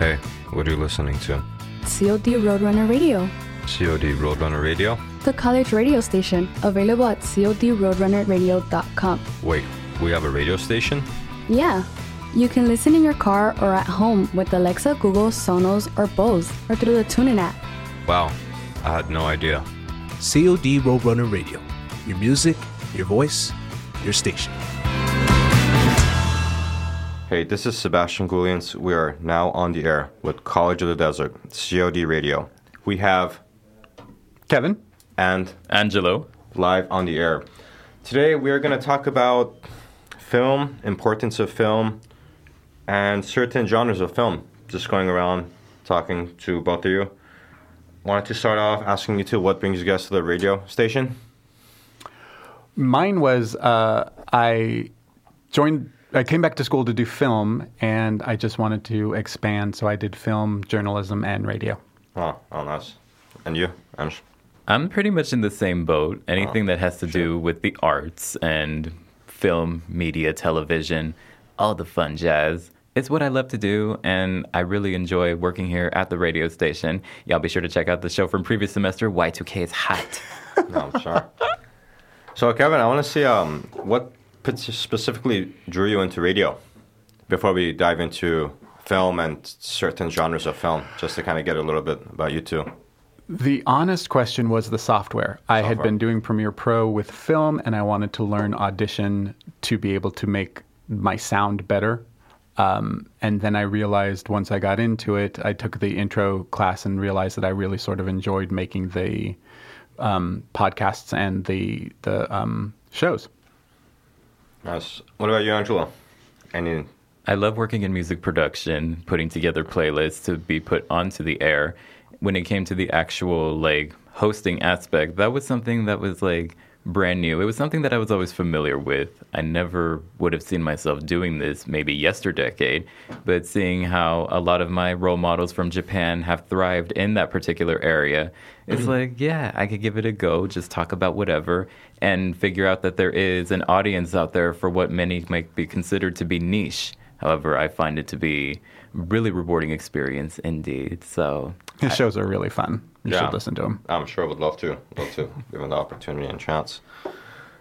Hey, what are you listening to? COD Roadrunner Radio, COD Roadrunner Radio? the college radio station, available at codroadrunnerradio.com. Wait, we have a radio station? Yeah, you can listen in your car or at home with Alexa, Google, Sonos, or Bose, or through the TuneIn app. Wow, I had no idea. COD Roadrunner Radio. Your music, your voice, your station. Hey, this is Sebastian Ghouliance. We are now on the air with College of the Desert, COD Radio. We have Kevin? and Angelo. live on the air. Today we are going to talk about film, importance of film, and certain genres of film. Just going around talking to both of you. Wanted to start off asking you two what brings you guys to the radio station? Mine was uh, I joined, I came back to school to do film, and I just wanted to expand, so I did film, journalism, and radio. Oh, oh nice. And you, Ange? I'm pretty much in the same boat. Anything that has to do with the arts and film, media, television, all the fun jazz. It's what I love to do, and I really enjoy working here at the radio station. Y'all be sure to check out the show from previous semester, Y2K is hot. No, I'm sorry. so, Kevin, I want to see um, what p- specifically drew you into radio before we dive into film and certain genres of film, just to kind of get a little bit about you two. The honest question was the software. I had been doing Premiere Pro with film, and I wanted to learn Audition to be able to make my sound better. Um, and then I realized once I got into it, I took the intro class and realized that I really sort of enjoyed making the um, podcasts and the the um, shows. Nice. What about you, Angelo? Any? I love working in music production, putting together playlists to be put onto the air. When it came to the actual like hosting aspect, that was something that was like brand new. It was something that I was always familiar with. I never would have seen myself doing this maybe yesterdecade, but seeing how a lot of my role models from Japan have thrived in that particular area, it's like, yeah, I could give it a go, just talk about whatever and figure out that there is an audience out there for what many might be considered to be niche. However, I find it to be really rewarding experience indeed. So His shows are really fun. You Yeah. should listen to them. I'm sure I would love to. Love to, given the opportunity and chance.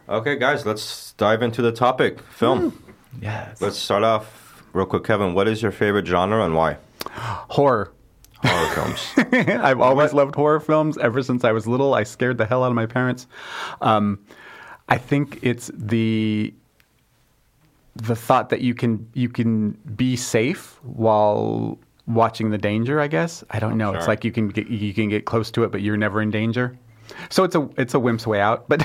Okay, guys, let's dive into the topic film. yes, Let's start off real quick, Kevin. What is your favorite genre and why? Horror. Horror films. I've always loved horror films ever since I was little. I scared the hell out of my parents. Um, I think it's the the thought that you can you can be safe while watching the danger. I guess I don't know. It's like you can get, you can get close to it, but you're never in danger. So it's a it's a wimp's way out, but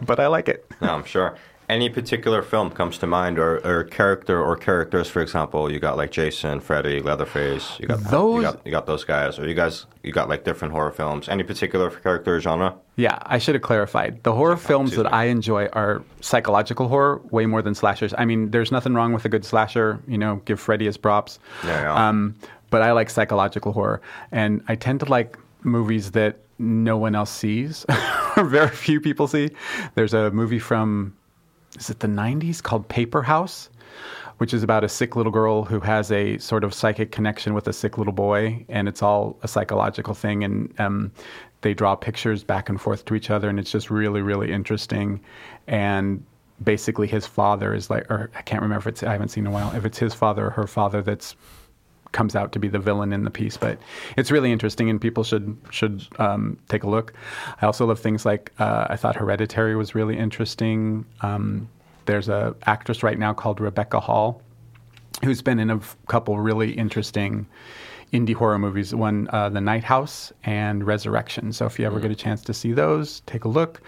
but I like it. No, I'm sure. Any particular film comes to mind, or, or character or characters, for example. You got like Jason, Freddy, Leatherface. You got Those- You got, you got those guys, or you guys. You got like different horror films. Any particular character or genre? Yeah, I should have clarified. The horror films that. I enjoy are psychological horror way more than slashers. I mean, there's nothing wrong with a good slasher. You know, give Freddy his props. Yeah, yeah. Um, but I like psychological horror, and I tend to like movies that no one else sees, or very few people see. There's a movie from is it the 90s called Paper House, which is about a sick little girl who has a sort of psychic connection with a sick little boy, and it's all a psychological thing. And um, they draw pictures back and forth to each other, and it's just really, really interesting. And basically, his father is like, or I can't remember if it's, I haven't seen in a while, if it's his father or her father that's comes out to be the villain in the piece. But it's really interesting, and people should should um, take a look. I also love things like uh, I thought Hereditary was really interesting. Um, there's a actress right now called Rebecca Hall, who's been in a couple really interesting indie horror movies. One, uh, The Night House and Resurrection. So if you ever get a chance to see those, take a look.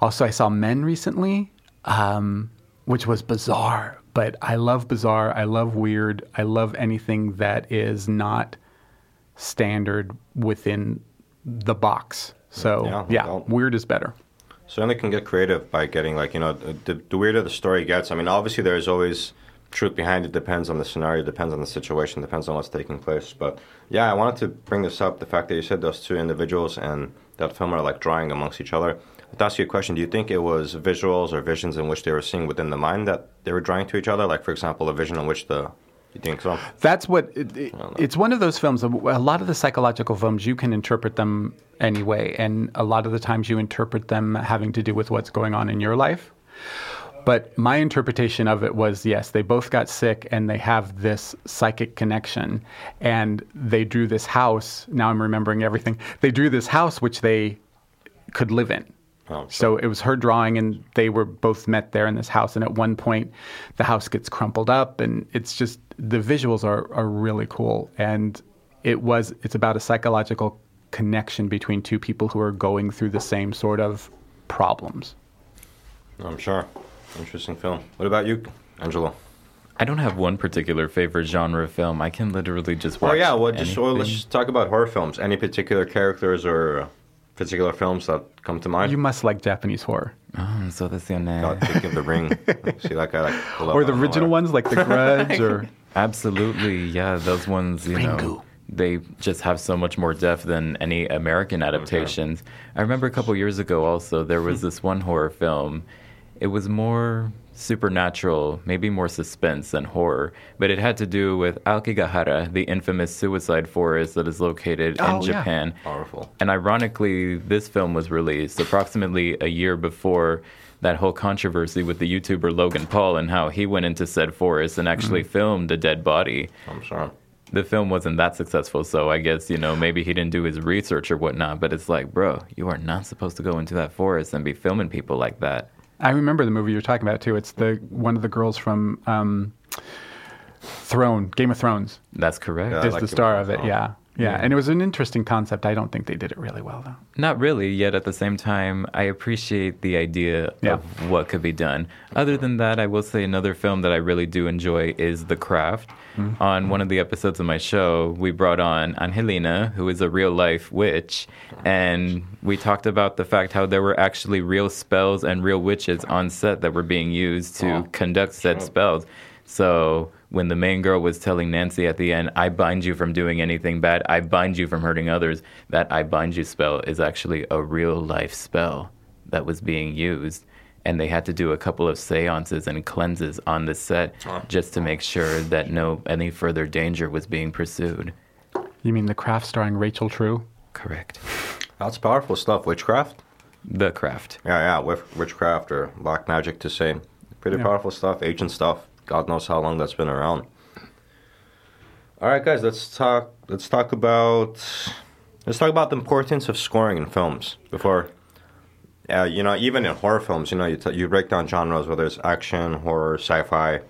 Also, I saw Men recently, um, which was bizarre. But I love bizarre. I love weird. I love anything that is not standard within the box. So Yeah, yeah, well- weird is better. certainly can get creative by getting like you know the, the weirder the story gets. I mean, obviously there's always truth behind it. Depends on the scenario, depends on the situation, depends on what's taking place. But yeah, I wanted to bring this up. The fact that you said those two individuals and that film are like drawing amongst each other. To ask you a question, do you think it was visuals or visions in which they were seeing within the mind that they were drawing to each other? Like, for example, a vision in which the You think so? That's what it, it- it's one of those films. A lot of the psychological films you can interpret them anyway, and a lot of the times you interpret them having to do with what's going on in your life. But my interpretation of it was yes, they both got sick and they have this psychic connection. And they drew this house. Now I'm remembering everything. They drew this house which they could live in. Oh, So it was her drawing, and they were both met there in this house. And at one point, the house gets crumpled up, and it's just the visuals are, are really cool. And it was it's about a psychological connection between two people who are going through the same sort of problems. I'm sure. Interesting film. What about you, Angelo? I don't have one particular favorite genre of film. I can literally just watch. Oh yeah, well, just well, let's just talk about horror films. Any particular characters or uh, particular films that come to mind? You must like Japanese horror, Oh, so that's your God, think of the ring. See that guy? Like, pull up or the original ones like The Grudge, or Absolutely, yeah. Those ones, you know, they just have so much more depth than any American adaptations. I remember a couple years ago, also there was hmm. this one horror film. It was more supernatural, maybe more suspense than horror, but it had to do with Aokigahara, the infamous suicide forest that is located Oh, in yeah. Japan. Powerful. And ironically, this film was released approximately a year before that whole controversy with the YouTuber Logan Paul and how he went into said forest and actually mm-hmm. filmed a dead body. I'm sorry. The film wasn't that successful, so I guess, you know, maybe he didn't do his research or whatnot, but it's like, bro, you are not supposed to go into that forest and be filming people like that. I remember the movie you're talking about too. It's the one of the girls from um, Throne, Game of Thrones. That's correct. Yeah. Is like the Game star of of it. Thrones. Yeah. yeah, And it was an interesting concept. I don't think they did it really well though. Not really, yet at the same time, I appreciate the idea Yeah. of what could be done. Other than that, I will say another film that I really do enjoy is The Craft. Mm-hmm. On one of the episodes of my show, we brought on Angelina, who is a real life witch, and we talked about the fact how there were actually real spells and real witches on set that were being used to conduct said spells. So when the main girl was telling Nancy at the end, I bind you from doing anything bad, I bind you from hurting others, that I bind you spell is actually a real life spell that was being used. And they had to do a couple of seances and cleanses on the set just to make sure that no any further danger was being pursued. You mean The Craft starring Rachel True? Correct. That's powerful stuff. Witchcraft? The craft. Yeah, yeah. Witch, witchcraft or black magic to say. Pretty Yeah. powerful stuff. Ancient stuff. God knows how long that's been around. All right, guys. Let's talk. Let's talk about. Let's talk about the importance of scoring in films before. Uh, you know, even in horror films, you know, you, t- you break down genres, whether it's action, horror, sci-fi,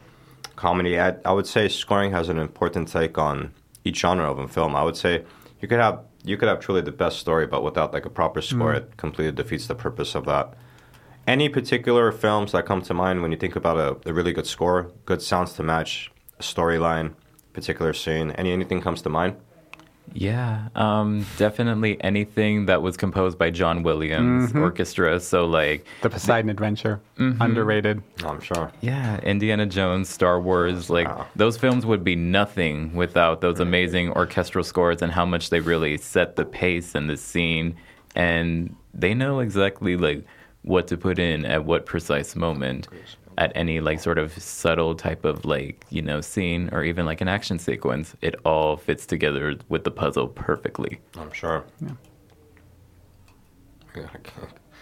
comedy. I, I would say scoring has an important take on each genre of a film. I would say you could have you could have truly the best story, but without like a proper score, it completely defeats the purpose of that. Any particular films that come to mind when you think about a, a really good score, good sounds to match a storyline, particular scene? Any anything comes to mind? Yeah, um, definitely anything that was composed by John Williams Orchestra. So like The Poseidon Adventure. Mm-hmm. Underrated. Oh, I'm sure. Yeah, Indiana Jones, Star Wars, like Wow. those films would be nothing without those amazing orchestral scores and how much they really set the pace and the scene and they know exactly like what to put in at what precise moment at any like sort of subtle type of like, you know, scene or even like an action sequence. It all fits together with the puzzle perfectly. I'm sure. Yeah.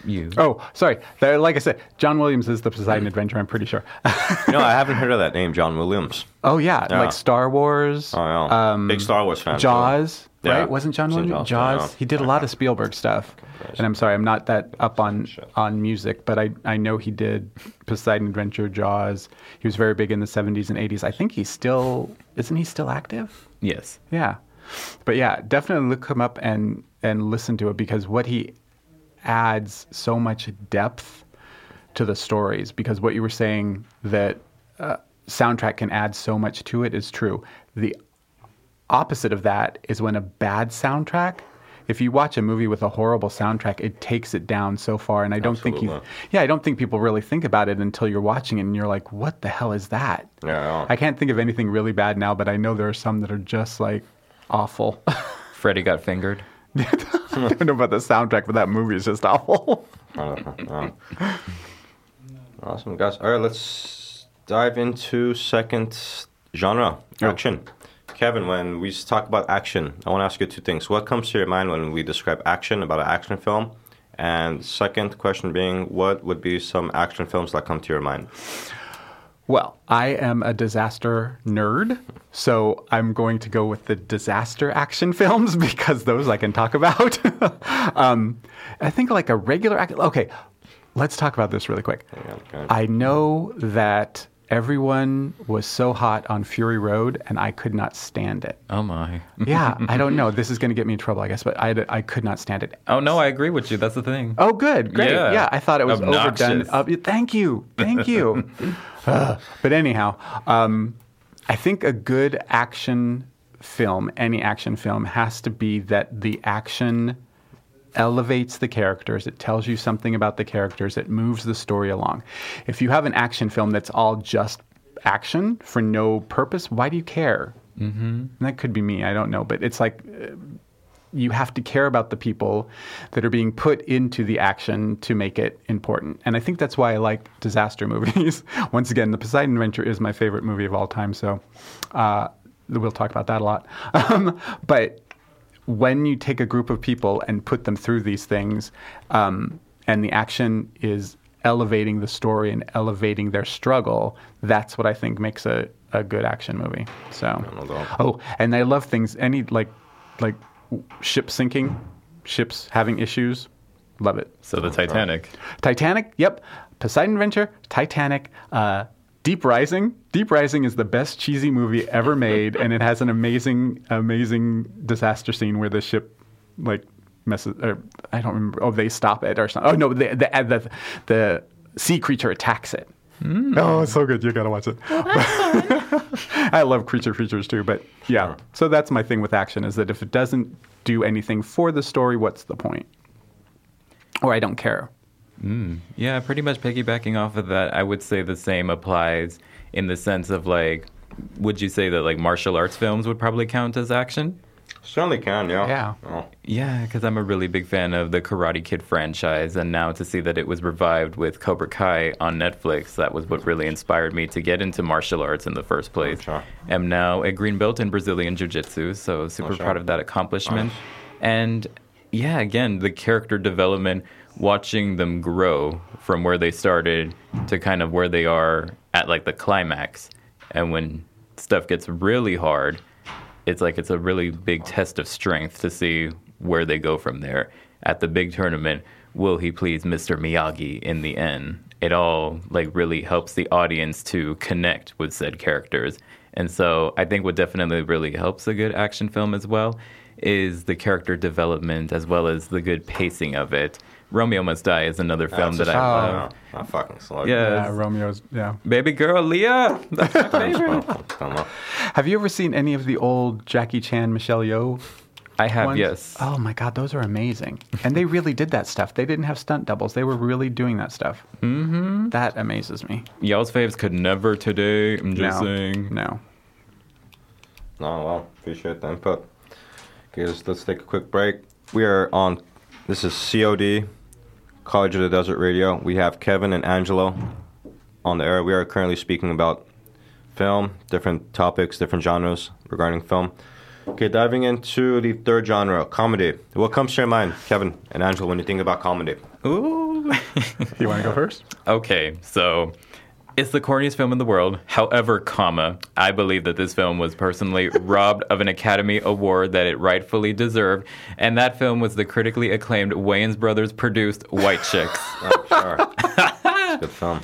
You Oh, sorry. There- Like I said, John Williams is the Poseidon Adventure. I'm pretty sure. no I haven't heard of that name, John Williams. oh yeah, Yeah. like Star Wars. Oh, yeah. Um, Big Star Wars fan. so- Jaws, Yeah. right? Wasn't John Williams? Jaws, Jaws. He did a lot of Spielberg stuff. And I'm sorry, I'm not that up on on music, but I I know he did Poseidon Adventure, Jaws. He was very big in the 70s and 80s. I think he's still isn't he still active? Yes. Yeah. But yeah, definitely look him up and and listen to it because what he adds so much depth to the stories because what you were saying that uh, soundtrack can add so much to it is true. The opposite of that is when a bad soundtrack if you watch a movie with a horrible soundtrack, it takes it down so far. And I don't think you, yeah, I don't think people really think about it until you're watching it and you're like, what the hell is that? Yeah, yeah. I can't think of anything really bad now, but I know there are some that are just like awful. Freddy got fingered. I don't know about the soundtrack, but that movie is just awful. I don't know. Awesome, guys. All right, let's dive into second genre, oh. action. Kevin, when we talk about action, I want to ask you two things. What comes to your mind when we describe action about an action film? And second question being, what would be some action films that come to your mind? Well, I am a disaster nerd, so I'm going to go with the disaster action films because those I can talk about. um, I think like a regular act. Okay, let's talk about this really quick. okay. I know that everyone was so hot on Fury Road, and I could not stand it. Oh my. Yeah, I don't know. This is going to get me in trouble, I guess, but I, I could not stand it. Oh no, I agree with you. That's the thing. Oh, good, great. Yeah. Yeah, I thought it was overdone. Uh, thank you, thank you. Uh, but anyhow, um, I think a good action film, any action film, has to be that the action elevates the characters. It tells you something about the characters. It moves the story along. If you have an action film that's all just action for no purpose, why do you care? Mm-hmm. And that could be me. I don't know, but it's like you have to care about the people that are being put into the action to make it important. And I think that's why I like disaster movies. Once again, The Poseidon Adventure is my favorite movie of all time, so uh, we'll talk about that a lot. Um, but when you take a group of people and put them through these things, um, and the action is elevating the story and elevating their struggle, that's what I think makes a, a good action movie. So, oh, and I love things any like like ship sinking, ships having issues. Love it. So the Titanic. Titanic, yep. Poseidon Adventure, Titanic, uh, Deep Rising. Deep Rising is the best cheesy movie ever made, and it has an amazing, amazing disaster scene where the ship, like, messes. Or I don't remember. Oh, they stop it or something. Oh no, the the the, the sea creature attacks it. Hmm. Oh, it's so good. You gotta watch it. I love creature features too, but yeah. So that's my thing with action is that if it doesn't do anything for the story, what's the point? Or I don't care. Mm. Yeah, pretty much piggybacking off of that, I would say the same applies in the sense of like, would you say that like martial arts films would probably count as action? Certainly can, yeah. Yeah. Oh. Yeah, because I'm a really big fan of the Karate Kid franchise, and now to see that it was revived with Cobra Kai on Netflix, that was what really inspired me to get into martial arts in the first place. sure. Am now a green belt in Brazilian Jiu Jitsu, so super sure. proud of that accomplishment. Nice. And yeah, again, the character development, watching them grow from where they started to kind of where they are at like the climax. And when stuff gets really hard, it's like it's a really big test of strength to see where they go from there. At the big tournament, will he please Mr. Miyagi in the end? It all like really helps the audience to connect with said characters. And so I think what definitely really helps a good action film as well is the character development as well as the good pacing of it. Romeo Must Die is another film that I Oh. love. Oh, I fucking slug. Yeah. Yeah, Romeo's. Yeah. Baby girl Leah. That's my favorite. Don't. Have you ever seen any of the old Jackie Chan, Michelle Yeoh? I have, ones? yes. Oh my God, those are amazing. and they really did that stuff. They didn't have stunt doubles. They were really doing that stuff. Mm-hmm. That amazes me. Y'all's faves could never today. I'm just no. saying. No. No, well, appreciate the input. Okay, let's, let's take a quick break. We are on, this is COD, College of the Desert Radio. We have Kevin and Angelo on the air. We are currently speaking about film, different topics, different genres regarding film. Okay, diving into the third genre, comedy. What comes to your mind, Kevin and Angelo, when you think about comedy? Ooh. You want to go first? okay, so it's the corniest film in the world. However, comma, I believe that this film was personally robbed of an Academy Award that it rightfully deserved, and that film was the critically acclaimed Wayans Brothers produced White Chicks. Oh, sure. good film.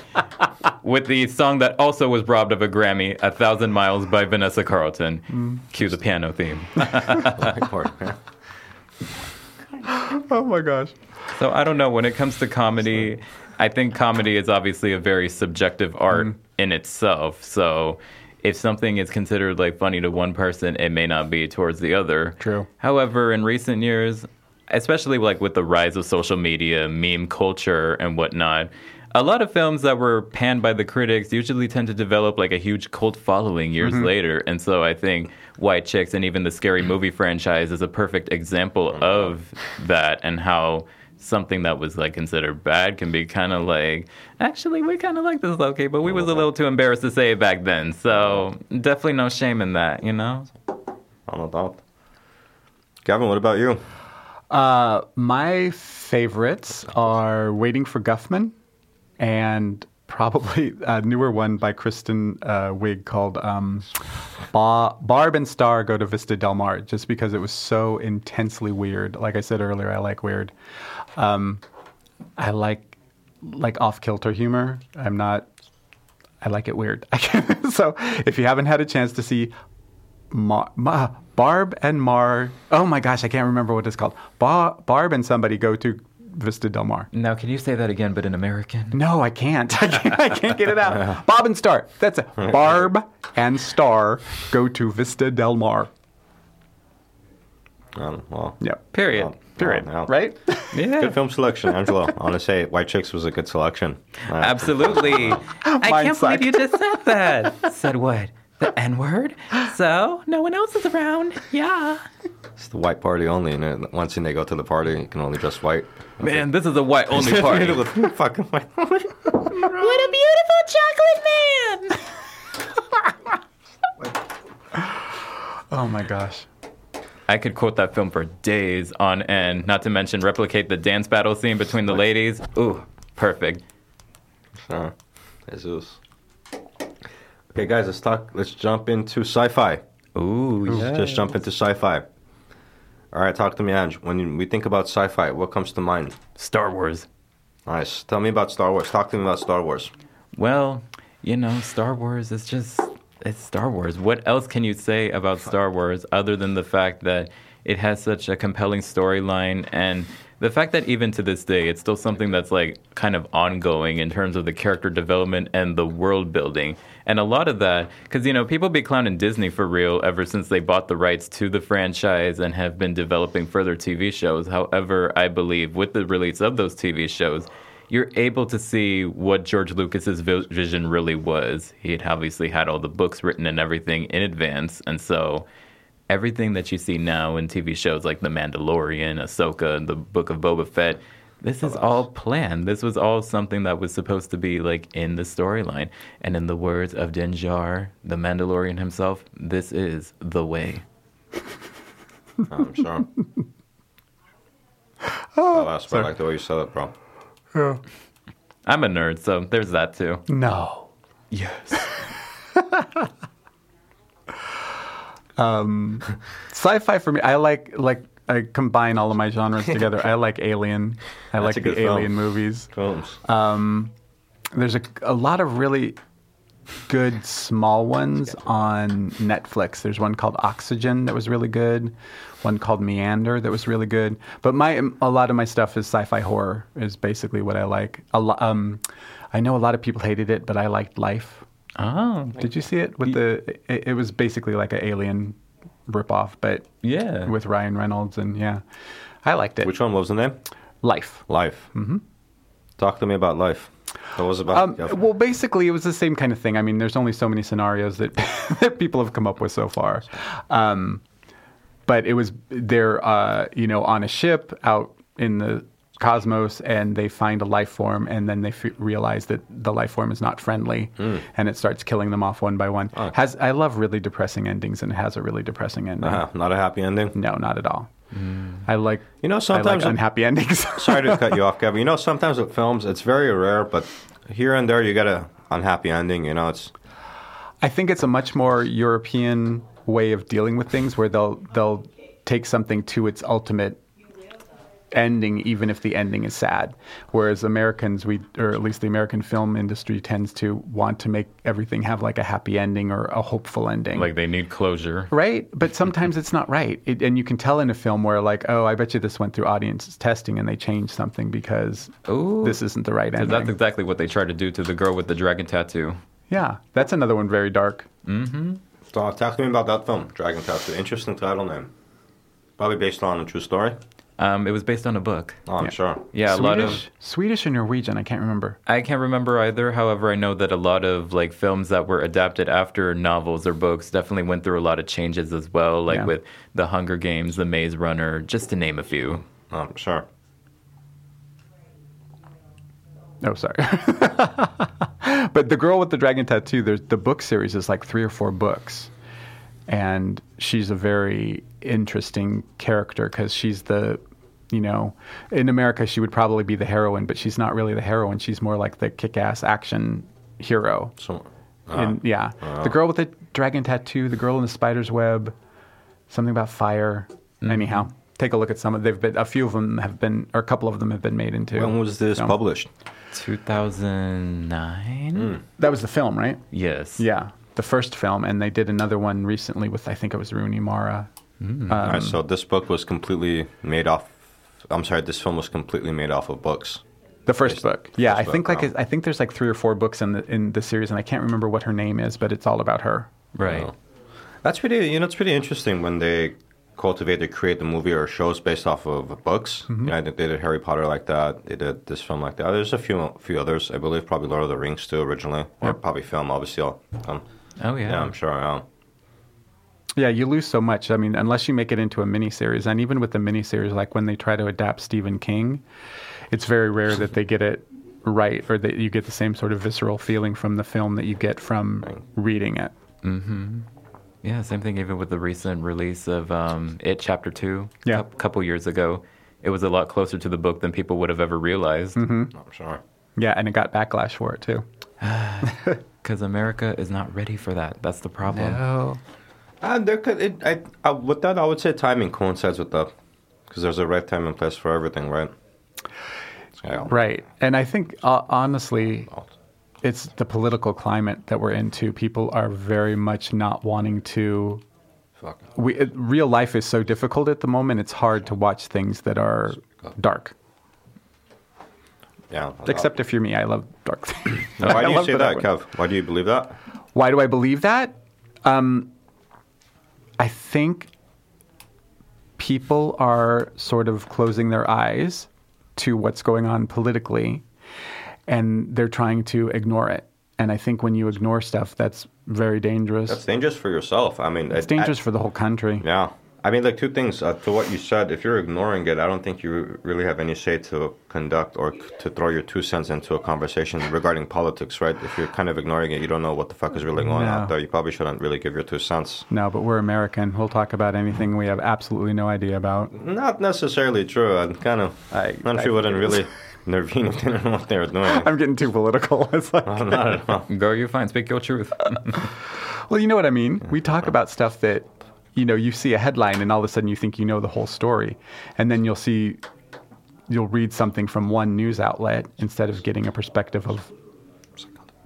with the song that also was robbed of a Grammy, A Thousand Miles by Vanessa Carlton. Cue the piano theme. Oh my gosh. So I don't know. When it comes to comedy, I think comedy is obviously a very subjective art Mm-hmm. in itself. So if something is considered like funny to one person, it may not be towards the other. True. However, in recent years, especially like with the rise of social media, meme culture, and whatnot. A lot of films that were panned by the critics usually tend to develop like a huge cult following years Mm-hmm. later. And so I think White Chicks and even the Scary Movie franchise is a perfect example of that and how something that was like considered bad can be kind of like actually we kind of like this lowkey, but we was a little too embarrassed to say it back then. So definitely no shame in that, you know. I don't know. Gavin, what about you? Uh, my favorites are Waiting for Guffman and probably a newer one by Kristen uh, Wiig called um, ba- Barb and Star Go to Vista Del Mar, just because it was so intensely weird. Like I said earlier, I like weird. Um, I like like off kilter humor. I'm not. I like it weird. so if you haven't had a chance to see Ma, Barb and Mar. Oh my gosh, I can't remember what it's called. Ba, Barb and somebody go to Vista Del Mar. Now, can you say that again, but in American? No, I can't. I can't, I can't get it out. Bob and Star. That's it. Barb and Star go to Vista Del Mar. Um, well, Yep. Period. well, Period. well, Right? Yeah. Good film selection, Angelo. I want to say White Chicks was a good selection. Uh, Absolutely. I Mine can't suck. believe you just said that. said what? The N word? So no one else is around. Yeah. It's the white party only, and then once they go to the party, you can only dress white. Man, this is a white only party. Fucking white. what a beautiful chocolate man. oh my gosh. I could quote that film for days on end, not to mention replicate the dance battle scene between the ladies. Ooh, perfect. Uh, Jesus. Okay, guys, let's talk. Let's jump into sci-fi. Ooh, yeah. Just jump into sci-fi. All right, talk to me, Ange. When we think about sci-fi, what comes to mind? Star Wars. Nice. Tell me about Star Wars. Talk to me about Star Wars. Well, you know, Star Wars is just it's Star Wars. What else can you say about Star Wars other than the fact that it has such a compelling storyline and the fact that even to this day it's still something that's like kind of ongoing in terms of the character development and the world building. And a lot of that cuz you know, people be clowning Disney for real ever since they bought the rights to the franchise and have been developing further TV shows. However, I believe with the release of those TV shows, you're able to see what George Lucas's vision really was. He had obviously had all the books written and everything in advance, and so everything that you see now in TV shows like The Mandalorian, Ahsoka, and the Book of Boba Fett, this is all planned. This was all something that was supposed to be like in the storyline. And in the words of Din Djarin, the Mandalorian himself, this is the way. I'm sure. oh, last part, I like the way you said it, bro. I'm a nerd, so there's that too. No. Yes. um, Sci-fi for me, I like like I combine all of my genres together. I like Alien. I That's like the film. Alien movies. Films. There's a, a lot of really good small ones on Netflix. There's one called Oxygen that was really good. One called Meander that was really good. But my a lot of my stuff is sci-fi horror is basically what I like. A lo- um, I know a lot of people hated it, but I liked Life. Oh, Did you see it? With the it, it was basically like an Alien ripoff, but yeah. with Ryan Reynolds and yeah, I liked it. Which one was the name? Life. Life. Mm-hmm. Talk to me about life. What was about? Um, well, basically, it was the same kind of thing. I mean, there's only so many scenarios that, that people have come up with so far. Um, but it was they're uh, you know on a ship out in the cosmos, and they find a life form, and then they f- realize that the life form is not friendly, hmm. and it starts killing them off one by one. Ah. Has I love really depressing endings, and it has a really depressing ending. uh, not a happy ending. No, not at all. Hmm. I like You know, I sometimes like unhappy endings. Sorry to cut you off, kevin You know, sometimes with films, it's very rare, but here and there, you get a unhappy ending. You know, it's I think it's a much more European way of dealing with things, where they'll they'll take something to its ultimate ending, even if the ending is sad. Whereas Americans, we or at least the American film industry tends to want to make everything have like a happy ending or a hopeful ending. Like they need closure. Right, but sometimes it's not right, it, and you can tell in a film where, like, oh, I bet you this went through audience testing and they changed something because Ooh. this isn't the right ending. That's exactly what they tried to do to the girl with the dragon tattoo. yeah, that's another one very dark. Mm-hmm. so. Talk to me about that film, Dragon Tattoo. Interesting title name. Probably based on a true story. Um, it was based on a book. Oh, I'm Yeah. sure. Yeah, a lot of. Swedish, Swedish or Norwegian, I can't remember. I can't remember either. However, I know that a lot of like films that were adapted after novels or books definitely went through a lot of changes as well. Like Yeah. with The Hunger Games, The Maze Runner, just to name a few. Oh, I'm sure. Oh, sorry. but the girl with the dragon tattoo, there's the book series is like three or four books, and she's a very interesting character because she's the, you know, in America she would probably be the heroine, but she's not really the heroine. She's more like the kick-ass action hero. So, uh-huh. And yeah, uh-huh. the girl with the dragon tattoo, the girl in the spider's web, something about fire. Mm-hmm. Anyhow, take a look at some of. They've been a few of them have been, or a couple of them have been made into. when was this film. published? 2009. Hmm. That was the film, right? Yes. Yeah, the first film, and they did another one recently with I think it was Rooney Mara. All right, so this book was completely made off. I'm sorry, this film was completely made off of books. The first First- book. Yeah, I think book, like wow. I think there's like three or four books in the in the series, and I can't remember what her name is, but it's all about her. Right. Oh. That's pretty. You know, it's pretty interesting when they cultivate or create the movie or shows based off of books. You know, I think they did Harry Potter like that. They did this film like that. There's a few few others, I believe, probably Lord of the Rings too originally, or probably film. Obviously, I'll, um, Oh yeah. yeah, I'm sure. Um, Yeah, you lose so much. I mean, unless you make it into a miniseries, and even with the miniseries, like when they try to adapt Stephen King, it's very rare that they get it right or that you get the same sort of visceral feeling from the film that you get from reading it. Yeah, same thing even with the recent release of um, It Chapter 2 Yeah. a couple years ago. It was a lot closer to the book than people would have ever realized. Mm-hmm. I'm sure. Yeah, and it got backlash for it too. Because America is not ready for that. That's the problem. Uh, there could, it, I, I, with that, I would say timing coincides with that, because there's a right time and place for everything, right? Yeah. Right. And I think, uh, honestly, it's the political climate that we're into. People are very much not wanting to. Fuck. We, it, real life is so difficult at the moment, it's hard to watch things that are dark. Yeah. Except if you're me, I love dark things. Why do you say the that. Kev? Why do you believe that? Why do I believe that? Um, I think people are sort of closing their eyes to what's going on politically, and they're trying to ignore it. And I think when you ignore stuff, that's very dangerous. That's dangerous for yourself. I mean, it's it- dangerous I- for the whole country. Yeah. I mean, like two things. Uh, to what you said, if you're ignoring it, I don't think you really have any say to conduct or to throw your two cents into a conversation regarding politics, right? If you're kind of ignoring it, you don't know what the fuck is really going No. on out there. You probably shouldn't really give your two cents. No, but we're American. We'll talk about anything we have absolutely no idea about. Not necessarily true. I'm kind of. I- not I if you wouldn't really intervene if they didn't know what they were doing. I'm getting too political. It's like, not at all. Girl, you're fine. Speak your truth. Well, you know what I mean. We talk about stuff that, you know, you see a headline and all of a sudden you think you know the whole story, and then you'll see, you'll read something from one news outlet instead of getting a perspective of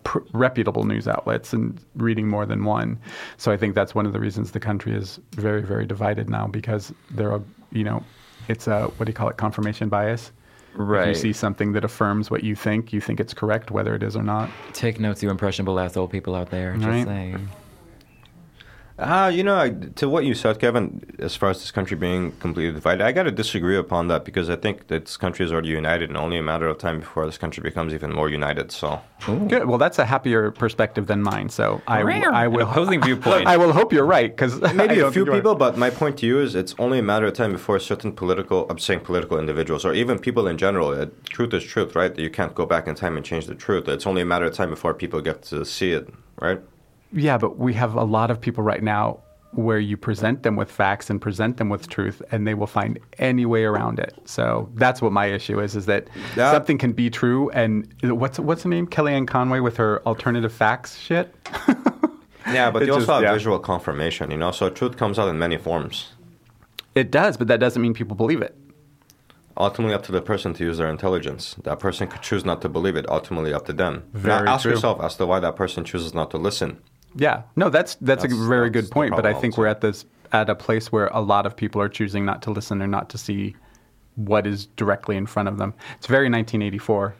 pr- reputable news outlets and reading more than one. So I think that's one of the reasons the country is very, very divided now because there are, you know, it's a what do you call it, confirmation bias. If you see something that affirms what you think, you think it's correct, whether it is or not. Take notes, you impressionable ass old people out there. Just Right. saying. Ah, you know, I- to what you said, Kevin, as far as this country being completely divided, I got to disagree upon that because I think that this country is already united and only a matter of time before this country becomes even more united. So, Good. Well, that's a happier perspective than mine. So I, I An will opposing viewpoint. I will hope you're right because maybe a few people, but my point to you is it's only a matter of time before certain political, I'm saying political individuals, or even people in general, uh, truth is truth, right? You can't go back in time and change the truth. It's only a matter of time before people get to see it, right? Yeah, but we have a lot of people right now where you present them with facts and present them with truth, and they will find any way around it. So that's what my issue is: is that Yeah. something can be true, and what's what's her name, Kellyanne Conway, with her alternative facts shit. Yeah, but It you also just- have yeah. visual confirmation, you know, so truth comes out in many forms. It does, but that doesn't mean people believe it. Ultimately, up to the person to use their intelligence. That person could choose not to believe it. Ultimately, up to them. Very now, ask true. yourself as to why that person chooses not to listen. Yeah, no, that's that's, That's- a very that's good point. But I think so. we're at this at a place where a lot of people are choosing not to listen or not to see what is directly in front of them. It's very 1984.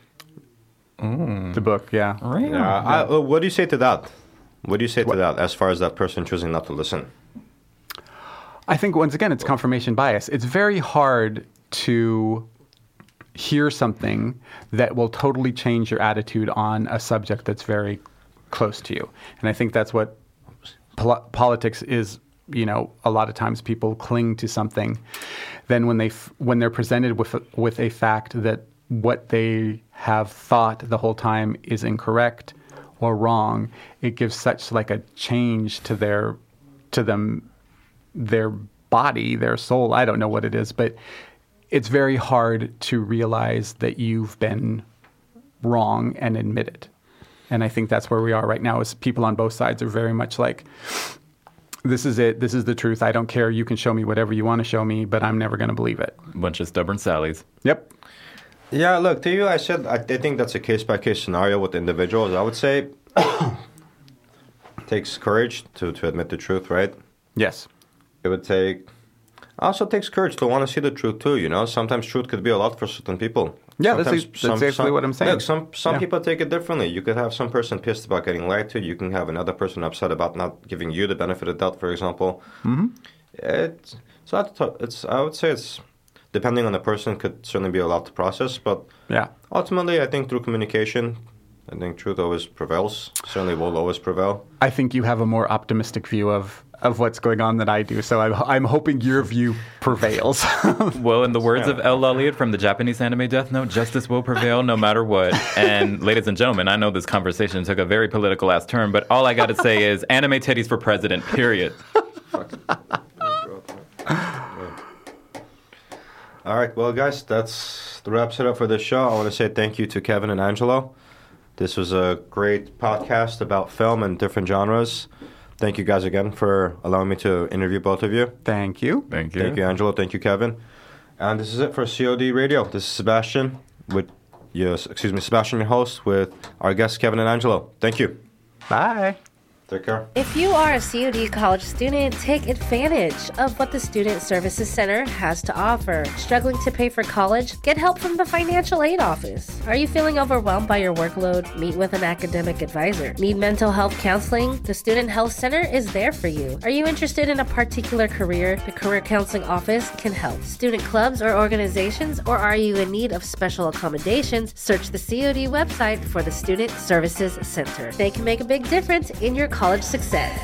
The book, yeah. Yeah. I, uh, what do you say to that? What do you say to that as far as that person choosing not to listen? I think once again, it's confirmation bias. It's very hard to hear something that will totally change your attitude on a subject that's very close to you. And I think that's what pol- politics is. You know, a lot of times people cling to something. Then when they f- when they're presented with a, with a fact that what they have thought the whole time is incorrect or wrong, it gives such like a change to their to them their body, their soul. I don't know what it is, but it's very hard to realize that you've been wrong and admit it. And I think that's where we are right now is people on both sides are very much like this is it. This is the truth. I don't care. You can show me whatever you want to show me, but I'm never going to believe it. A bunch of stubborn Sallys. Yep. Yeah, look, to you, I said I, I think that's a case by case scenario with individuals. I would say takes courage to, to admit the truth, right? Yes. It would take also takes courage to want to see the truth too. You know, sometimes truth could be a lot for certain people. Yeah, that's that's exactly what I'm saying. Look, some some Yeah. people take it differently. You could have some person pissed about getting lied to. You can have another person upset about not giving you the benefit of the doubt, for example. Mm-hmm. It's so it's I would say it's depending on the person could certainly be a lot to process, but Yeah. ultimately I think through communication, I think truth always prevails. Certainly will always prevail. I think you have a more optimistic view of, of what's going on than I do. So I'm, I'm hoping your view prevails. Well, in the words of L Lawliet from the Japanese anime Death Note, justice will prevail no matter what. And ladies and gentlemen, I know this conversation took a very political ass turn, but all I got to say is anime titties for president, period. All right, well, guys, that's the wraps it up for this show. I want to say thank you to Kevin and Angelo. This was a great podcast about film and different genres. Thank you guys again for allowing me to interview both of you. Thank you. Thank you. Thank you, Angelo. Thank you, Kevin. And this is it for COD Radio. This is Sebastian with yes, excuse me, Sebastian, your host, with our guests Kevin and Angelo. Thank you. Bye. Take care. If you are a COD college student, take advantage of what the Student Services Center has to offer. Struggling to pay for college? Get help from the Financial Aid Office. Are you feeling overwhelmed by your workload? Meet with an academic advisor. Need mental health counseling? The Student Health Center is there for you. Are you interested in a particular career? The Career Counseling Office can help. Student clubs or organizations, or are you in need of special accommodations? Search the COD website for the Student Services Center. They can make a big difference in your college success.